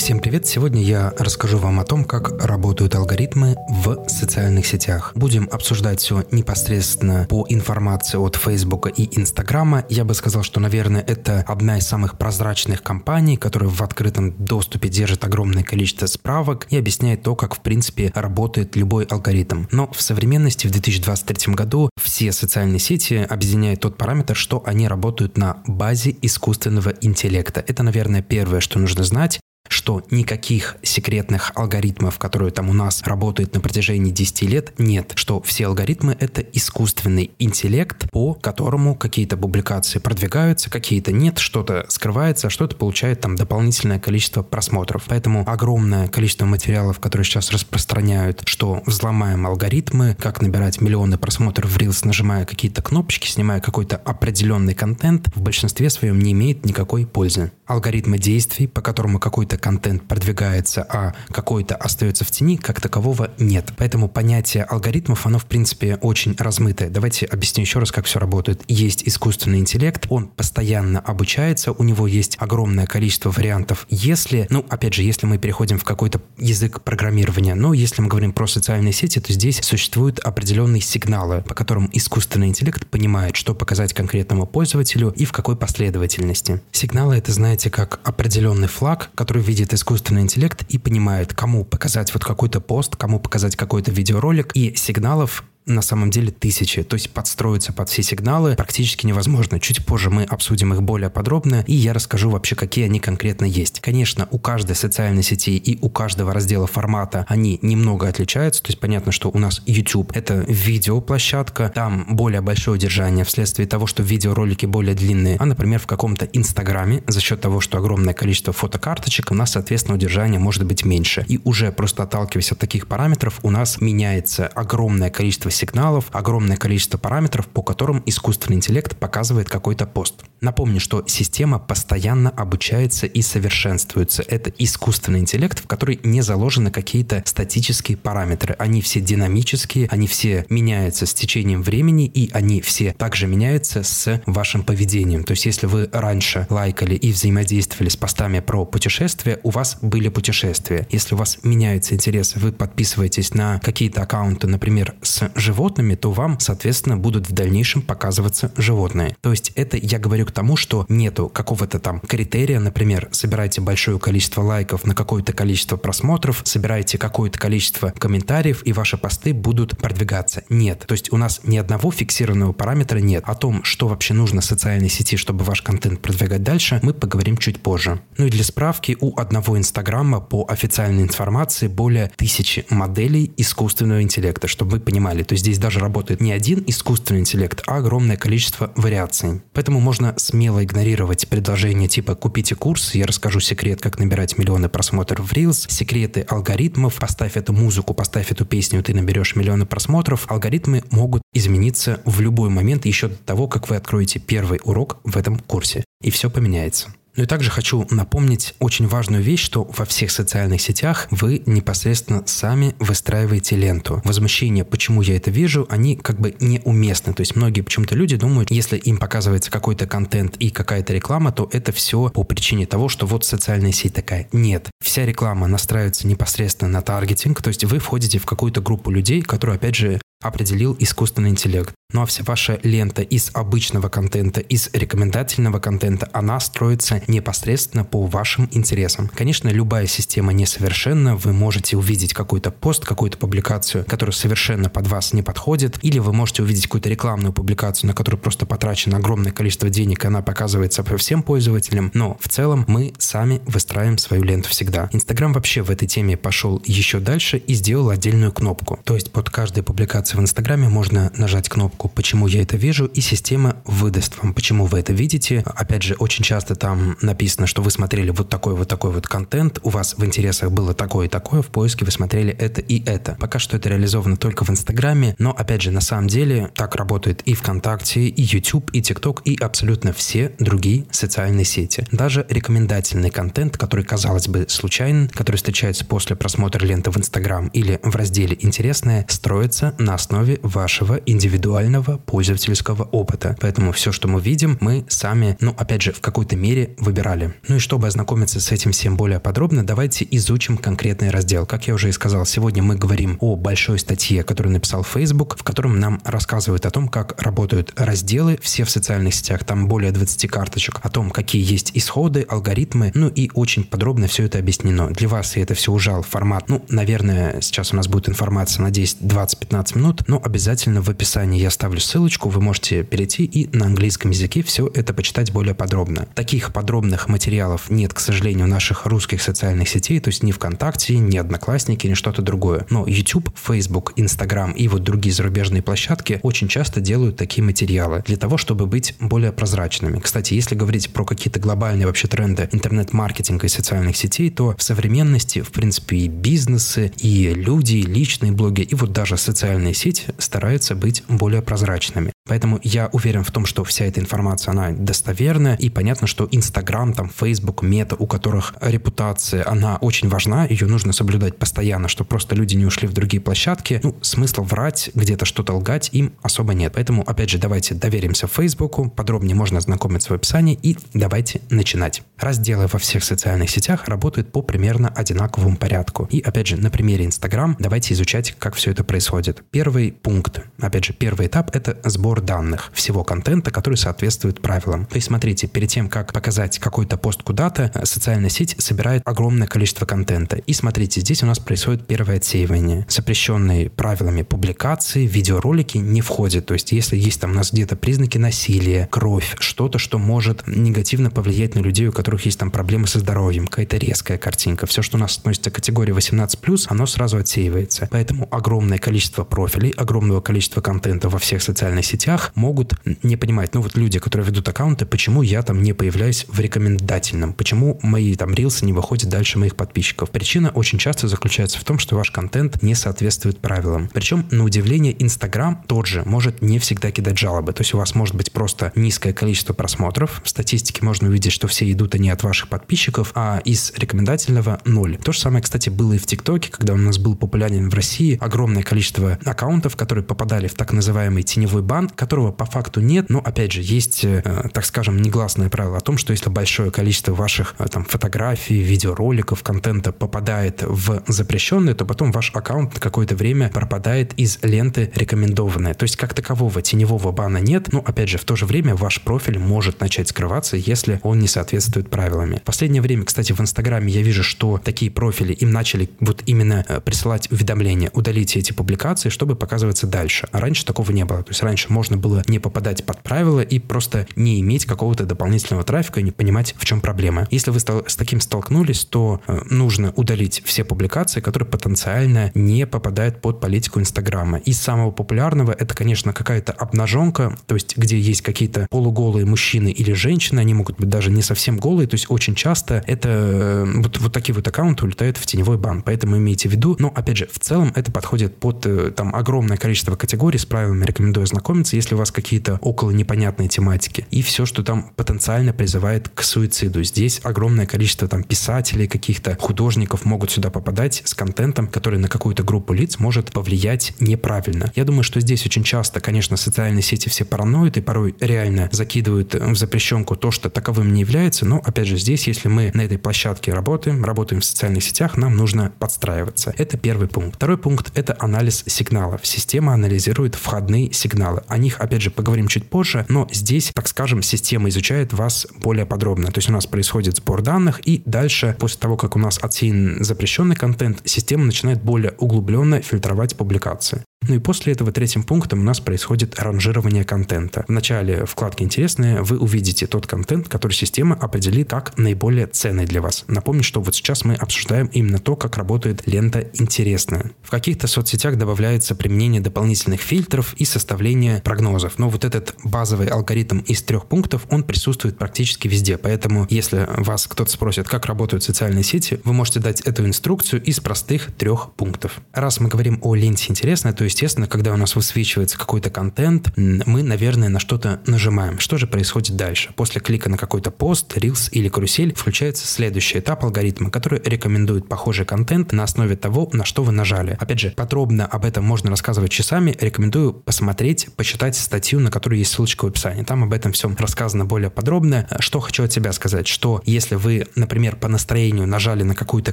Всем привет! Сегодня я расскажу вам о том, как работают алгоритмы в социальных сетях. Будем обсуждать все непосредственно по информации от Facebook и Инстаграма. Я бы сказал, что, наверное, это одна из самых прозрачных компаний, которая в открытом доступе держит огромное количество справок и объясняет то, как, в принципе, работает любой алгоритм. Но в современности, в 2023 году, все социальные сети объединяют тот параметр, что они работают на базе искусственного интеллекта. Это, наверное, первое, что нужно знать что никаких секретных алгоритмов, которые там у нас работают на протяжении 10 лет, нет. Что все алгоритмы — это искусственный интеллект, по которому какие-то публикации продвигаются, какие-то нет, что-то скрывается, а что-то получает там дополнительное количество просмотров. Поэтому огромное количество материалов, которые сейчас распространяют, что взломаем алгоритмы, как набирать миллионы просмотров в Reels, нажимая какие-то кнопочки, снимая какой-то определенный контент, в большинстве своем не имеет никакой пользы. Алгоритмы действий, по которому какой-то контент продвигается, а какой-то остается в тени, как такового нет. Поэтому понятие алгоритмов, оно в принципе очень размытое. Давайте объясню еще раз, как все работает. Есть искусственный интеллект, он постоянно обучается, у него есть огромное количество вариантов. Если, ну, опять же, если мы переходим в какой-то язык программирования, но если мы говорим про социальные сети, то здесь существуют определенные сигналы, по которым искусственный интеллект понимает, что показать конкретному пользователю и в какой последовательности. Сигналы это, знаете, как определенный флаг, который видит искусственный интеллект и понимает, кому показать вот какой-то пост, кому показать какой-то видеоролик. И сигналов на самом деле тысячи. То есть подстроиться под все сигналы практически невозможно. Чуть позже мы обсудим их более подробно, и я расскажу вообще, какие они конкретно есть. Конечно, у каждой социальной сети и у каждого раздела формата они немного отличаются. То есть понятно, что у нас YouTube — это видеоплощадка, там более большое удержание вследствие того, что видеоролики более длинные. А, например, в каком-то Инстаграме за счет того, что огромное количество фотокарточек, у нас, соответственно, удержание может быть меньше. И уже просто отталкиваясь от таких параметров, у нас меняется огромное количество сигналов, огромное количество параметров, по которым искусственный интеллект показывает какой-то пост. Напомню, что система постоянно обучается и совершенствуется. Это искусственный интеллект, в который не заложены какие-то статические параметры. Они все динамические, они все меняются с течением времени, и они все также меняются с вашим поведением. То есть, если вы раньше лайкали и взаимодействовали с постами про путешествия, у вас были путешествия. Если у вас меняются интересы, вы подписываетесь на какие-то аккаунты, например, с животными, то вам, соответственно, будут в дальнейшем показываться животные. То есть это я говорю к тому, что нету какого-то там критерия, например, собирайте большое количество лайков на какое-то количество просмотров, собираете какое-то количество комментариев, и ваши посты будут продвигаться. Нет. То есть у нас ни одного фиксированного параметра нет. О том, что вообще нужно социальной сети, чтобы ваш контент продвигать дальше, мы поговорим чуть позже. Ну и для справки, у одного инстаграма по официальной информации более тысячи моделей искусственного интеллекта, чтобы вы понимали. То есть здесь даже работает не один искусственный интеллект, а огромное количество вариаций. Поэтому можно смело игнорировать предложения типа «купите курс», я расскажу секрет, как набирать миллионы просмотров в Reels, секреты алгоритмов, поставь эту музыку, поставь эту песню, ты наберешь миллионы просмотров. Алгоритмы могут измениться в любой момент еще до того, как вы откроете первый урок в этом курсе. И все поменяется. Ну и также хочу напомнить очень важную вещь, что во всех социальных сетях вы непосредственно сами выстраиваете ленту. Возмущения, почему я это вижу, они как бы неуместны. То есть многие почему-то люди думают, если им показывается какой-то контент и какая-то реклама, то это все по причине того, что вот социальная сеть такая. Нет. Вся реклама настраивается непосредственно на таргетинг, то есть вы входите в какую-то группу людей, которую, опять же, определил искусственный интеллект. Ну а вся ваша лента из обычного контента, из рекомендательного контента, она строится непосредственно по вашим интересам. Конечно, любая система несовершенна, вы можете увидеть какой-то пост, какую-то публикацию, которая совершенно под вас не подходит, или вы можете увидеть какую-то рекламную публикацию, на которую просто потрачено огромное количество денег, и она показывается по всем пользователям, но в целом мы сами выстраиваем свою ленту всегда. Инстаграм вообще в этой теме пошел еще дальше и сделал отдельную кнопку. То есть под каждой публикацией в Инстаграме можно нажать кнопку «Почему я это вижу?» и система выдаст вам, почему вы это видите. Опять же, очень часто там написано, что вы смотрели вот такой вот такой вот контент, у вас в интересах было такое и такое, в поиске вы смотрели это и это. Пока что это реализовано только в Инстаграме, но, опять же, на самом деле так работает и ВКонтакте, и YouTube, и ТикТок, и абсолютно все другие социальные сети. Даже рекомендательный контент, который, казалось бы, случайен, который встречается после просмотра ленты в Инстаграм или в разделе «Интересное», строится на основе вашего индивидуального пользовательского опыта. Поэтому все, что мы видим, мы сами, ну, опять же, в какой-то мере выбирали. Ну и чтобы ознакомиться с этим всем более подробно, давайте изучим конкретный раздел. Как я уже и сказал, сегодня мы говорим о большой статье, которую написал Facebook, в котором нам рассказывают о том, как работают разделы все в социальных сетях. Там более 20 карточек о том, какие есть исходы, алгоритмы, ну и очень подробно все это объяснено. Для вас я это все ужал формат, ну, наверное, сейчас у нас будет информация на 10, 20, 15 минут, но обязательно в описании я оставлю ссылочку, вы можете перейти и на английском языке все это почитать более подробно. Таких подробных материалов нет, к сожалению, в наших русских социальных сетей, то есть ни ВКонтакте, ни Одноклассники, ни что-то другое. Но YouTube, Facebook, Instagram и вот другие зарубежные площадки очень часто делают такие материалы для того, чтобы быть более прозрачными. Кстати, если говорить про какие-то глобальные вообще тренды интернет-маркетинга и социальных сетей, то в современности, в принципе, и бизнесы, и люди, и личные блоги, и вот даже социальные сети стараются быть более прозрачными. Поэтому я уверен в том, что вся эта информация, она достоверная, и понятно, что Инстаграм, там, Фейсбук, Мета, у которых репутация, она очень важна, ее нужно соблюдать постоянно, чтобы просто люди не ушли в другие площадки. Ну, смысла врать, где-то что-то лгать им особо нет. Поэтому, опять же, давайте доверимся Фейсбуку, подробнее можно ознакомиться в описании, и давайте начинать. Разделы во всех социальных сетях работают по примерно одинаковому порядку. И, опять же, на примере Инстаграм давайте изучать, как все это происходит. Первый пункт, опять же, первый этап — это сбор данных всего контента, который соответствует правилам. То есть, смотрите, перед тем, как показать какой-то пост куда-то, э, социальная сеть собирает огромное количество контента. И смотрите, здесь у нас происходит первое отсеивание. Запрещенные правилами публикации, видеоролики не входят. То есть, если есть там у нас где-то признаки насилия, кровь, что-то, что может негативно повлиять на людей, у которых есть там проблемы со здоровьем, какая-то резкая картинка, все, что у нас относится к категории 18+, оно сразу отсеивается. Поэтому огромное количество профилей, огромного количества контента во всех социальных сетях соцсетях могут не понимать, ну вот люди, которые ведут аккаунты, почему я там не появляюсь в рекомендательном, почему мои там рилсы не выходят дальше моих подписчиков. Причина очень часто заключается в том, что ваш контент не соответствует правилам. Причем, на удивление, Инстаграм тот же может не всегда кидать жалобы. То есть у вас может быть просто низкое количество просмотров. В статистике можно увидеть, что все идут они от ваших подписчиков, а из рекомендательного ноль. То же самое, кстати, было и в ТикТоке, когда у нас был популярен в России огромное количество аккаунтов, которые попадали в так называемый теневой бан, которого по факту нет, но опять же есть, э, так скажем, негласное правило о том, что если большое количество ваших э, там фотографий, видеороликов, контента попадает в запрещенные, то потом ваш аккаунт на какое-то время пропадает из ленты рекомендованные. То есть как такового теневого бана нет, но опять же в то же время ваш профиль может начать скрываться, если он не соответствует правилам. В последнее время, кстати, в Инстаграме я вижу, что такие профили им начали вот именно э, присылать уведомления, удалите эти публикации, чтобы показываться дальше. А раньше такого не было. То есть раньше можно можно было не попадать под правила и просто не иметь какого-то дополнительного трафика и не понимать, в чем проблема. Если вы с таким столкнулись, то э, нужно удалить все публикации, которые потенциально не попадают под политику Инстаграма. Из самого популярного это, конечно, какая-то обнаженка, то есть где есть какие-то полуголые мужчины или женщины, они могут быть даже не совсем голые, то есть очень часто это э, вот, вот такие вот аккаунты улетают в теневой бан, поэтому имейте в виду. Но, опять же, в целом это подходит под э, там огромное количество категорий, с правилами рекомендую ознакомиться если у вас какие-то около непонятные тематики, и все, что там потенциально призывает к суициду. Здесь огромное количество там писателей, каких-то художников могут сюда попадать с контентом, который на какую-то группу лиц может повлиять неправильно. Я думаю, что здесь очень часто, конечно, социальные сети все параноид и порой реально закидывают в запрещенку то, что таковым не является, но, опять же, здесь, если мы на этой площадке работаем, работаем в социальных сетях, нам нужно подстраиваться. Это первый пункт. Второй пункт — это анализ сигналов. Система анализирует входные сигналы. Они них, опять же, поговорим чуть позже, но здесь, так скажем, система изучает вас более подробно. То есть у нас происходит сбор данных, и дальше, после того, как у нас отсеян запрещенный контент, система начинает более углубленно фильтровать публикации. Ну и после этого третьим пунктом у нас происходит ранжирование контента. В начале вкладки «Интересные» вы увидите тот контент, который система определит как наиболее ценный для вас. Напомню, что вот сейчас мы обсуждаем именно то, как работает лента «Интересная». В каких-то соцсетях добавляется применение дополнительных фильтров и составление прогнозов. Но вот этот базовый алгоритм из трех пунктов, он присутствует практически везде. Поэтому, если вас кто-то спросит, как работают социальные сети, вы можете дать эту инструкцию из простых трех пунктов. Раз мы говорим о ленте «Интересная», то естественно, когда у нас высвечивается какой-то контент, мы, наверное, на что-то нажимаем. Что же происходит дальше? После клика на какой-то пост, рилс или карусель включается следующий этап алгоритма, который рекомендует похожий контент на основе того, на что вы нажали. Опять же, подробно об этом можно рассказывать часами. Рекомендую посмотреть, почитать статью, на которую есть ссылочка в описании. Там об этом всем рассказано более подробно. Что хочу от себя сказать, что если вы, например, по настроению нажали на какую-то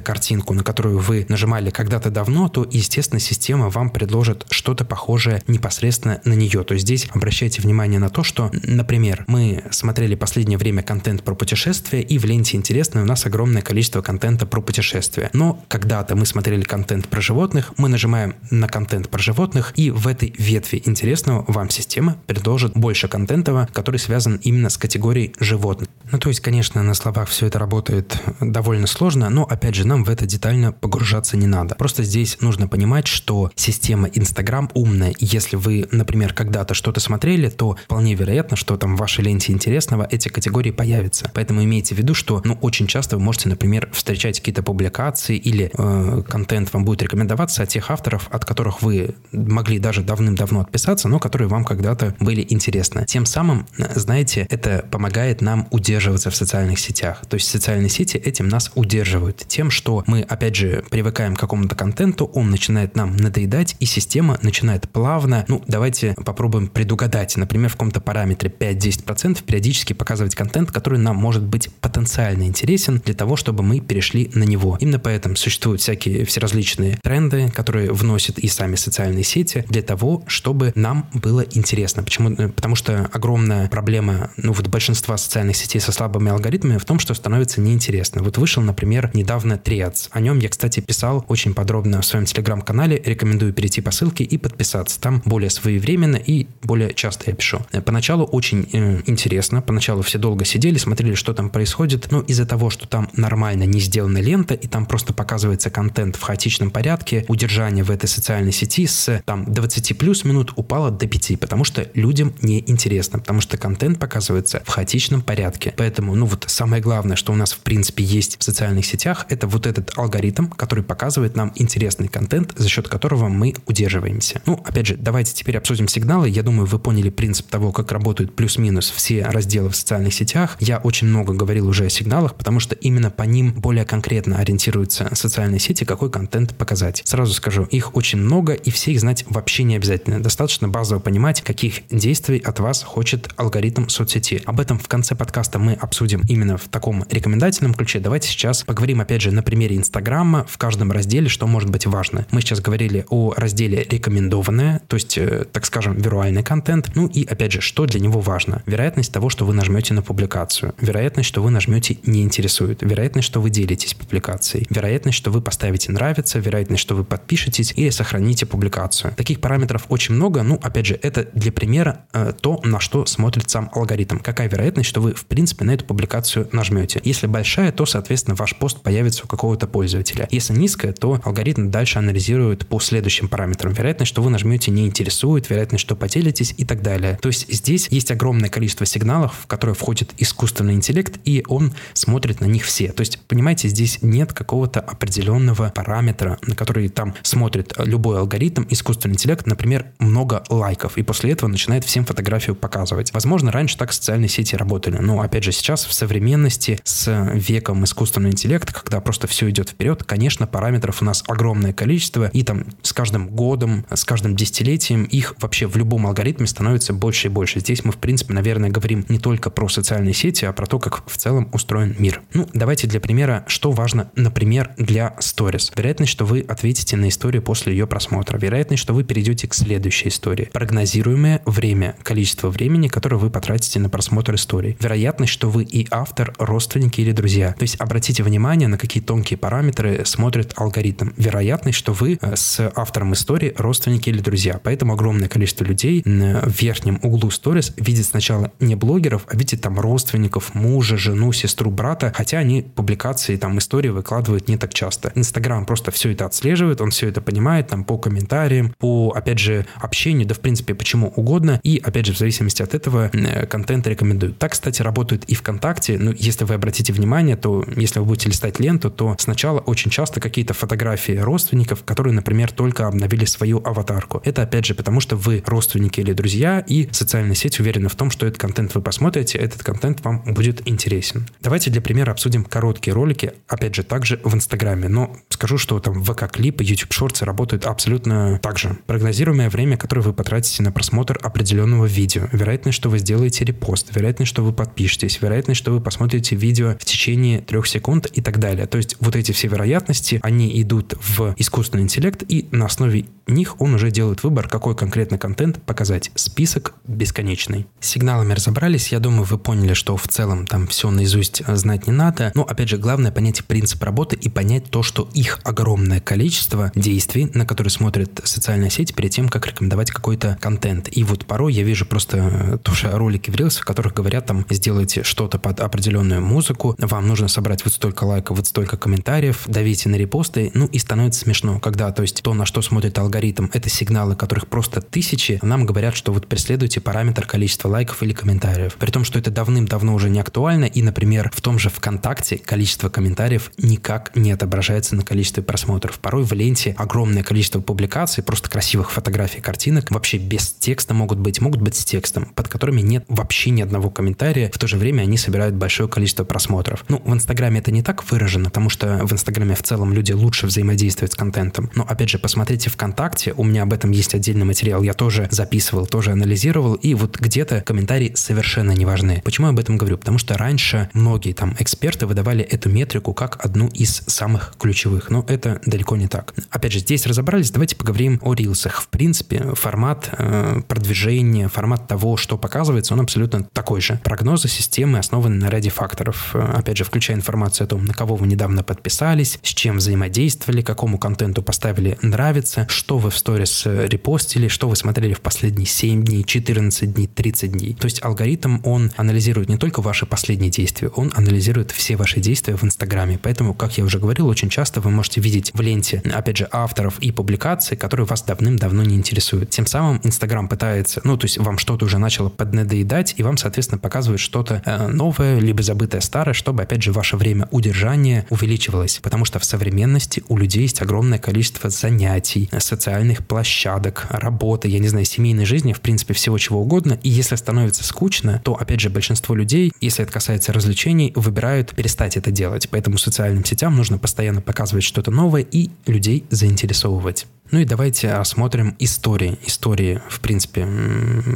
картинку, на которую вы нажимали когда-то давно, то, естественно, система вам предложит что-то похожее непосредственно на нее. То есть здесь обращайте внимание на то, что, например, мы смотрели последнее время контент про путешествия, и в ленте интересно у нас огромное количество контента про путешествия. Но когда-то мы смотрели контент про животных, мы нажимаем на контент про животных, и в этой ветви интересного вам система предложит больше контента, который связан именно с категорией животных. Ну, то есть, конечно, на словах все это работает довольно сложно, но, опять же, нам в это детально погружаться не надо. Просто здесь нужно понимать, что система Instagram умная. Если вы, например, когда-то что-то смотрели, то вполне вероятно, что там в вашей ленте интересного эти категории появятся. Поэтому имейте в виду, что ну, очень часто вы можете, например, встречать какие-то публикации или э, контент вам будет рекомендоваться от тех авторов, от которых вы могли даже давным-давно отписаться, но которые вам когда-то были интересны. Тем самым, знаете, это помогает нам удерживаться в социальных сетях. То есть социальные сети этим нас удерживают. Тем, что мы, опять же, привыкаем к какому-то контенту, он начинает нам надоедать, и система начинает плавно, ну, давайте попробуем предугадать, например, в каком-то параметре 5-10% периодически показывать контент, который нам может быть потенциально интересен для того, чтобы мы перешли на него. Именно поэтому существуют всякие всеразличные тренды, которые вносят и сами социальные сети для того, чтобы нам было интересно. Почему? Потому что огромная проблема, ну, вот большинства социальных сетей со слабыми алгоритмами в том, что становится неинтересно. Вот вышел, например, недавно Threads. О нем я, кстати, писал очень подробно в своем телеграм-канале. Рекомендую перейти по ссылке и подписаться. Там более своевременно и более часто я пишу. Поначалу очень э, интересно. Поначалу все долго сидели, смотрели, что там происходит. Но из-за того, что там нормально не сделана лента, и там просто показывается контент в хаотичном порядке, удержание в этой социальной сети с там 20 плюс минут упало до 5, потому что людям не интересно, потому что контент показывается в хаотичном порядке. Поэтому, ну вот самое главное, что у нас в принципе есть в социальных сетях, это вот этот алгоритм, который показывает нам интересный контент, за счет которого мы удерживаемся. Ну, опять же, давайте теперь обсудим сигналы. Я думаю, вы поняли принцип того, как работают плюс-минус все разделы в социальных сетях. Я очень много говорил уже о сигналах, потому что именно по ним более конкретно ориентируются социальные сети, какой контент показать. Сразу скажу, их очень много, и все их знать вообще не обязательно. Достаточно базово понимать, каких действий от вас хочет алгоритм соцсети. Об этом в конце подкаста мы обсудим именно в таком рекомендательном ключе. Давайте сейчас поговорим, опять же, на примере Инстаграма в каждом разделе, что может быть важно. Мы сейчас говорили о разделе «Рекомендованное», то есть, э, так скажем, вируальный контент. Ну и, опять же, что для него важно? Вероятность того, что вы нажмете на публикацию. Вероятность, что вы нажмете «Не интересует». Вероятность, что вы делитесь публикацией. Вероятность, что вы поставите «Нравится». Вероятность, что вы подпишетесь или сохраните публикацию. Таких параметров очень много. Ну, опять же, это для примера э, то, на что смотрит сам алгоритм. Какая вероятность, что вы, в принципе, на эту публикацию нажмете. Если большая, то, соответственно, ваш пост появится у какого-то пользователя. Если низкая, то алгоритм дальше анализирует по следующим параметрам. Вероятность, что вы нажмете «Не интересует», вероятность, что поделитесь и так далее. То есть здесь есть огромное количество сигналов, в которые входит искусственный интеллект, и он смотрит на них все. То есть, понимаете, здесь нет какого-то определенного параметра, на который там смотрит любой алгоритм, искусственный интеллект, например, много лайков, и после этого начинает всем фотографию показывать. Возможно, раньше так социальные сети работали, но, опять же, сейчас в современности с веком искусственного интеллекта, когда просто все идет вперед, конечно, параметров у нас огромное количество, и там с каждым годом, с каждым десятилетием их вообще в любом алгоритме становится больше и больше. Здесь мы, в принципе, наверное, говорим не только про социальные сети, а про то, как в целом устроен мир. Ну, давайте для примера, что важно, например, для Stories. Вероятность, что вы ответите на историю после ее просмотра. Вероятность, что вы перейдете к следующей истории. Прогнозируемое время, количество времени, которое вы потратите на просмотр истории. Вероятность, что вы и автор, родственники или друзья. То есть обратите внимание, на какие тонкие параметры смотрит алгоритм. Вероятность, что вы э, с автором истории родственники или друзья. Поэтому огромное количество людей в верхнем углу сторис видит сначала не блогеров, а видит там родственников, мужа, жену, сестру, брата, хотя они публикации, там истории выкладывают не так часто. Инстаграм просто все это отслеживает, он все это понимает, там по комментариям, по, опять же, общению, да в принципе почему угодно, и опять же в зависимости от этого э, контент рекомендуют. Так, кстати, работает и ВКонтакте, ну, если вы обратите внимание, то если вы будете листать ленту, то сначала очень часто какие-то фотографии родственников, которые, например, только обновили свои свою аватарку. Это, опять же, потому что вы родственники или друзья, и социальная сеть уверена в том, что этот контент вы посмотрите, этот контент вам будет интересен. Давайте для примера обсудим короткие ролики, опять же, также в Инстаграме. Но скажу, что там ВК-клипы, YouTube Shorts работают абсолютно так же. Прогнозируемое время, которое вы потратите на просмотр определенного видео, вероятность, что вы сделаете репост, вероятность, что вы подпишетесь, вероятность, что вы посмотрите видео в течение трех секунд и так далее. То есть вот эти все вероятности, они идут в искусственный интеллект, и на основе них он уже делает выбор, какой конкретно контент показать. Список бесконечный. С сигналами разобрались. Я думаю, вы поняли, что в целом там все наизусть знать не надо. Но, опять же, главное понять принцип работы и понять то, что их огромное количество действий, на которые смотрит социальная сеть перед тем, как рекомендовать какой-то контент. И вот порой я вижу просто тоже ролики в Reels, в которых говорят там, сделайте что-то под определенную музыку, вам нужно собрать вот столько лайков, вот столько комментариев, давите на репосты, ну и становится смешно, когда, то есть то, на что смотрит алгоритм, алгоритм, это сигналы, которых просто тысячи, нам говорят, что вот преследуйте параметр количества лайков или комментариев. При том, что это давным-давно уже не актуально, и, например, в том же ВКонтакте количество комментариев никак не отображается на количестве просмотров. Порой в ленте огромное количество публикаций, просто красивых фотографий, картинок, вообще без текста могут быть, могут быть с текстом, под которыми нет вообще ни одного комментария, в то же время они собирают большое количество просмотров. Ну, в Инстаграме это не так выражено, потому что в Инстаграме в целом люди лучше взаимодействуют с контентом. Но, опять же, посмотрите ВКонтакте, ВКонтакте, у меня об этом есть отдельный материал, я тоже записывал, тоже анализировал, и вот где-то комментарии совершенно не важны. Почему я об этом говорю? Потому что раньше многие там эксперты выдавали эту метрику как одну из самых ключевых, но это далеко не так. Опять же, здесь разобрались, давайте поговорим о рилсах. В принципе, формат э, продвижения, формат того, что показывается, он абсолютно такой же. Прогнозы системы основаны на ряде факторов. Э, опять же, включая информацию о том, на кого вы недавно подписались, с чем взаимодействовали, какому контенту поставили нравится, что вы в сторис э, репостили, что вы смотрели в последние 7 дней, 14 дней, 30 дней. То есть алгоритм, он анализирует не только ваши последние действия, он анализирует все ваши действия в Инстаграме. Поэтому, как я уже говорил, очень часто вы можете видеть в ленте, опять же, авторов и публикаций, которые вас давным-давно не интересуют. Тем самым Инстаграм пытается, ну, то есть вам что-то уже начало поднадоедать, и вам, соответственно, показывает что-то э, новое, либо забытое старое, чтобы, опять же, ваше время удержания увеличивалось. Потому что в современности у людей есть огромное количество занятий, социальных социальных площадок, работы, я не знаю, семейной жизни, в принципе, всего чего угодно. И если становится скучно, то, опять же, большинство людей, если это касается развлечений, выбирают перестать это делать. Поэтому социальным сетям нужно постоянно показывать что-то новое и людей заинтересовывать. Ну и давайте осмотрим истории. Истории, в принципе,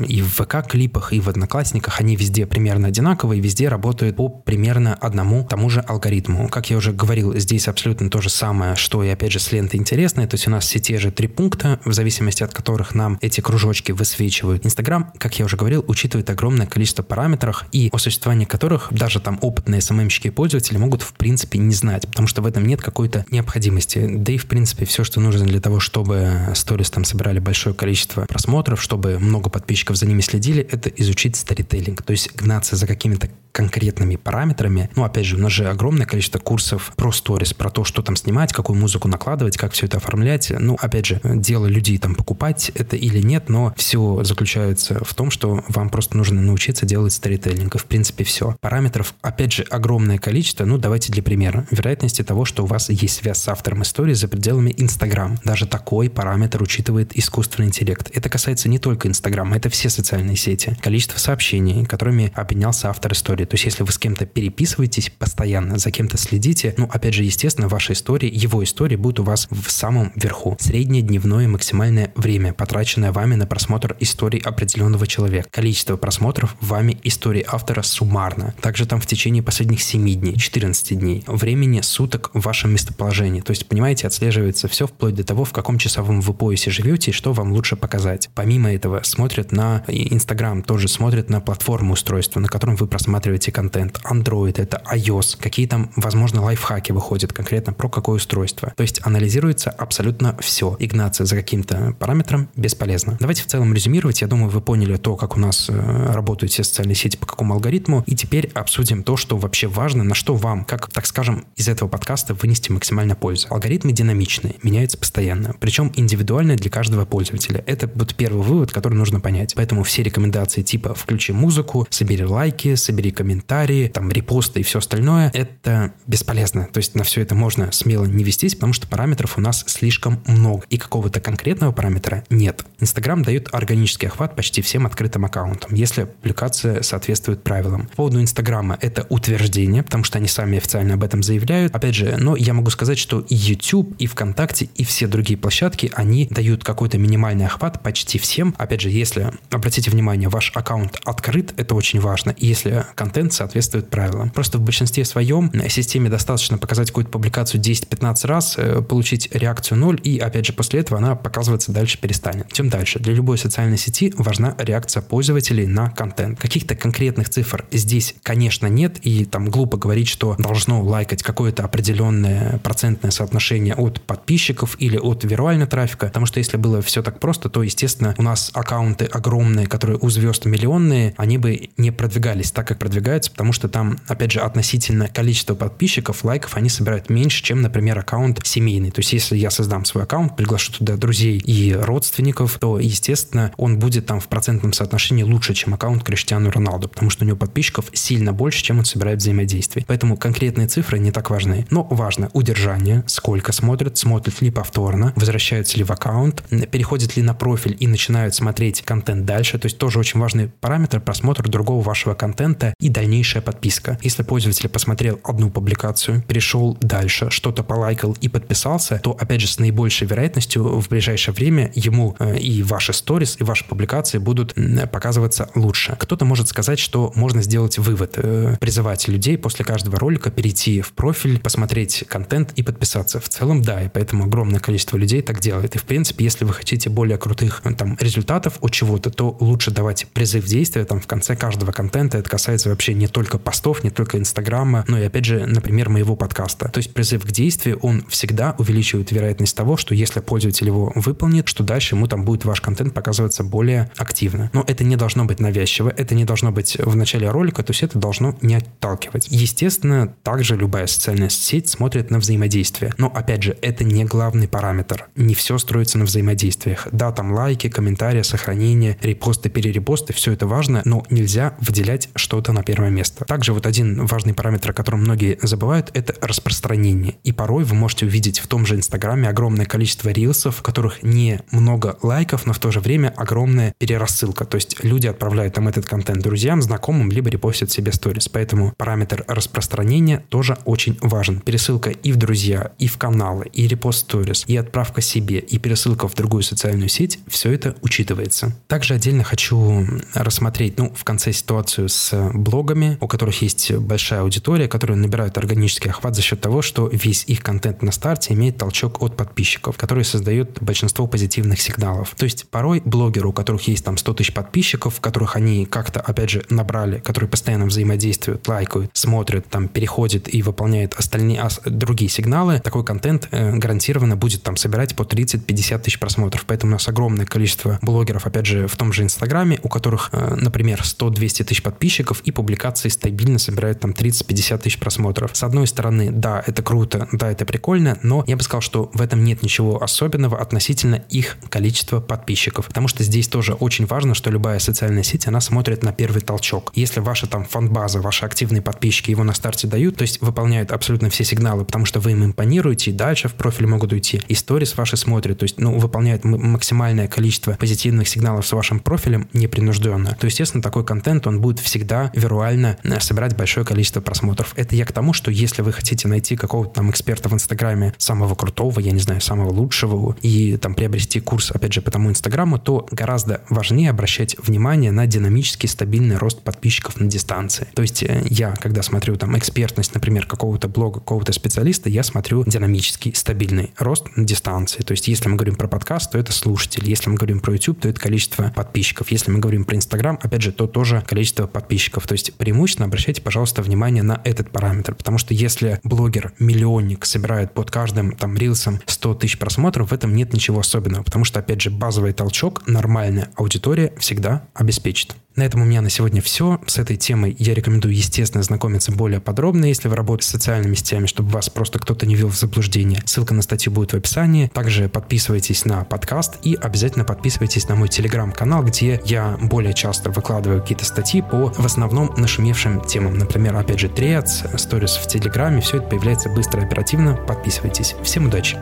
и в ВК-клипах, и в Одноклассниках, они везде примерно одинаковые, везде работают по примерно одному тому же алгоритму. Как я уже говорил, здесь абсолютно то же самое, что и, опять же, с лентой интересное. То есть у нас все те же три пункта, в зависимости от которых нам эти кружочки высвечивают. Инстаграм, как я уже говорил, учитывает огромное количество параметров, и о существовании которых даже там опытные СММщики и пользователи могут, в принципе, не знать, потому что в этом нет какой-то необходимости. Да и, в принципе, все, что нужно для того, чтобы чтобы сторис там собирали большое количество просмотров, чтобы много подписчиков за ними следили, это изучить старителлинг. То есть гнаться за какими-то конкретными параметрами. Ну, опять же, у нас же огромное количество курсов про сторис, про то, что там снимать, какую музыку накладывать, как все это оформлять. Ну, опять же, дело людей там покупать это или нет, но все заключается в том, что вам просто нужно научиться делать сторителлинг. И, в принципе, все. Параметров, опять же, огромное количество. Ну, давайте для примера. Вероятности того, что у вас есть связь с автором истории за пределами Инстаграм. Даже такой параметр учитывает искусственный интеллект. Это касается не только Инстаграма, это все социальные сети. Количество сообщений, которыми обменялся автор истории истории. То есть, если вы с кем-то переписываетесь постоянно, за кем-то следите, ну, опять же, естественно, ваша история, его история будет у вас в самом верху. Среднее дневное максимальное время, потраченное вами на просмотр истории определенного человека. Количество просмотров вами истории автора суммарно. Также там в течение последних 7 дней, 14 дней. Времени суток в вашем местоположении. То есть, понимаете, отслеживается все вплоть до того, в каком часовом вы поясе живете и что вам лучше показать. Помимо этого, смотрят на Инстаграм, тоже смотрят на платформу устройства, на котором вы просматриваете просматриваете контент, Android, это iOS, какие там, возможно, лайфхаки выходят конкретно про какое устройство. То есть анализируется абсолютно все. Игнаться за каким-то параметром бесполезно. Давайте в целом резюмировать. Я думаю, вы поняли то, как у нас э, работают все социальные сети, по какому алгоритму. И теперь обсудим то, что вообще важно, на что вам, как, так скажем, из этого подкаста вынести максимально пользу. Алгоритмы динамичные, меняются постоянно, причем индивидуально для каждого пользователя. Это вот первый вывод, который нужно понять. Поэтому все рекомендации типа «включи музыку», «собери лайки», «собери комментарии», там репосты и все остальное, это бесполезно. То есть на все это можно смело не вестись, потому что параметров у нас слишком много. И какого-то конкретного параметра нет. Инстаграм дает органический охват почти всем открытым аккаунтам, если публикация соответствует правилам. По поводу Инстаграма это утверждение, потому что они сами официально об этом заявляют. Опять же, но я могу сказать, что и YouTube, и ВКонтакте, и все другие площадки, они дают какой-то минимальный охват почти всем. Опять же, если, обратите внимание, ваш аккаунт открыт, это очень важно, если контент соответствует правилам. Просто в большинстве своем системе достаточно показать какую-то публикацию 10-15 раз, э, получить реакцию 0, и опять же после этого она показываться дальше перестанет. Тем дальше. Для любой социальной сети важна реакция пользователей на контент. Каких-то конкретных цифр здесь, конечно, нет, и там глупо говорить, что должно лайкать какое-то определенное процентное соотношение от подписчиков или от вирального трафика, потому что если было все так просто, то, естественно, у нас аккаунты огромные, которые у звезд миллионные, они бы не продвигались так, как продвигаются, потому что там, опять же, относительно количества подписчиков, лайков, они собирают меньше, чем, например, аккаунт семейный. То есть, если я создам свой аккаунт, приглашу туда друзей и родственников, то, естественно, он будет там в процентном соотношении лучше, чем аккаунт Криштиану Роналду, потому что у него подписчиков сильно больше, чем он собирает взаимодействий. Поэтому конкретные цифры не так важны. Но важно удержание, сколько смотрят, смотрят ли повторно, возвращаются ли в аккаунт, переходят ли на профиль и начинают смотреть контент дальше. То есть тоже очень важный параметр просмотр другого вашего контента и дальнейшая подписка. Если пользователь посмотрел одну публикацию, перешел дальше, что-то полайкал и подписался, то, опять же, с наибольшей вероятностью в ближайшее время ему э, и ваши сторис, и ваши публикации будут показываться лучше. Кто-то может сказать, что можно сделать вывод, э, призывать людей после каждого ролика перейти в профиль, посмотреть контент и подписаться. В целом, да, и поэтому огромное количество людей так делает. И, в принципе, если вы хотите более крутых э, там результатов от чего-то, то лучше давать призыв действия там в конце каждого контента. Это касается вообще не только постов, не только Инстаграма, но и, опять же, например, моего подкаста. То есть призыв к действию, он всегда увеличивает вероятность того, что если пользователь его выполнит, что дальше ему там будет ваш контент показываться более активно. Но это не должно быть навязчиво, это не должно быть в начале ролика, то есть это должно не отталкивать. Естественно, также любая социальная сеть смотрит на взаимодействие. Но, опять же, это не главный параметр. Не все строится на взаимодействиях. Да, там лайки, комментарии, сохранения, репосты, перерепосты, все это важно, но нельзя выделять что-то на первое место. Также вот один важный параметр, о котором многие забывают, это распространение. И порой вы можете увидеть в том же Инстаграме огромное количество рилсов, в которых не много лайков, но в то же время огромная перерассылка. То есть люди отправляют там этот контент друзьям, знакомым, либо репостят себе сторис. Поэтому параметр распространения тоже очень важен. Пересылка и в друзья, и в каналы, и репост сторис, и отправка себе, и пересылка в другую социальную сеть, все это учитывается. Также отдельно хочу рассмотреть, ну, в конце ситуацию с блогами, у которых есть большая аудитория, которые набирают органический охват за счет того, что весь их контент на старте имеет толчок от подписчиков, который создает большинство позитивных сигналов. То есть порой блогеру, у которых есть там 100 тысяч подписчиков, которых они как-то, опять же, набрали, которые постоянно взаимодействуют, лайкают, смотрят, там, переходят и выполняют остальные, другие сигналы, такой контент э, гарантированно будет там собирать по 30-50 тысяч просмотров. Поэтому у нас огромное количество блогеров, опять же, в том же Инстаграме, у которых, э, например, 100-200 тысяч подписчиков, и публикации стабильно собирают там 30-50 тысяч просмотров. С одной стороны, да, это круто, да, это прикольно, но я бы сказал, что в этом нет ничего особенного относительно их количества подписчиков. Потому что здесь тоже очень важно, что любая социальная сеть, она смотрит на первый толчок. Если ваша там фан-база, ваши активные подписчики его на старте дают, то есть выполняют абсолютно все сигналы, потому что вы им импонируете, и дальше в профиль могут уйти. И сторис ваши смотрят, то есть, ну, выполняют максимальное количество позитивных сигналов с вашим профилем непринужденно. То, естественно, такой контент, он будет всегда вируально э, собирать большое количество просмотров. Это я к тому, что если вы хотите найти какого-то там эксперта в Инстаграме самого крутого, я не знаю, самого лучшего, и там приобрести курс, опять же, по тому Инстаграму, то гораздо важнее обращать внимание на динамический стабильный рост подписчиков на дистанции. То есть э, я, когда смотрю там экспертность, например, какого-то блога, какого-то специалиста, я смотрю динамический стабильный рост на дистанции. То есть если мы говорим про подкаст, то это слушатели. Если мы говорим про YouTube, то это количество подписчиков. Если мы говорим про Инстаграм, опять же, то тоже количество подписчиков. То есть преимущественно обращайте, пожалуйста, внимание на этот параметр, потому что если блогер-миллионник собирает под каждым там рилсом 100 тысяч просмотров, в этом нет ничего особенного, потому что, опять же, базовый толчок нормальная аудитория всегда обеспечит. На этом у меня на сегодня все. С этой темой я рекомендую, естественно, знакомиться более подробно, если вы работаете с социальными сетями, чтобы вас просто кто-то не ввел в заблуждение. Ссылка на статью будет в описании. Также подписывайтесь на подкаст и обязательно подписывайтесь на мой телеграм-канал, где я более часто выкладываю какие-то статьи по в основном нашумевшим темам. Например, опять же, трец, сторис в телеграме. Все это появляется быстро оперативно. Подписывайтесь. Всем удачи!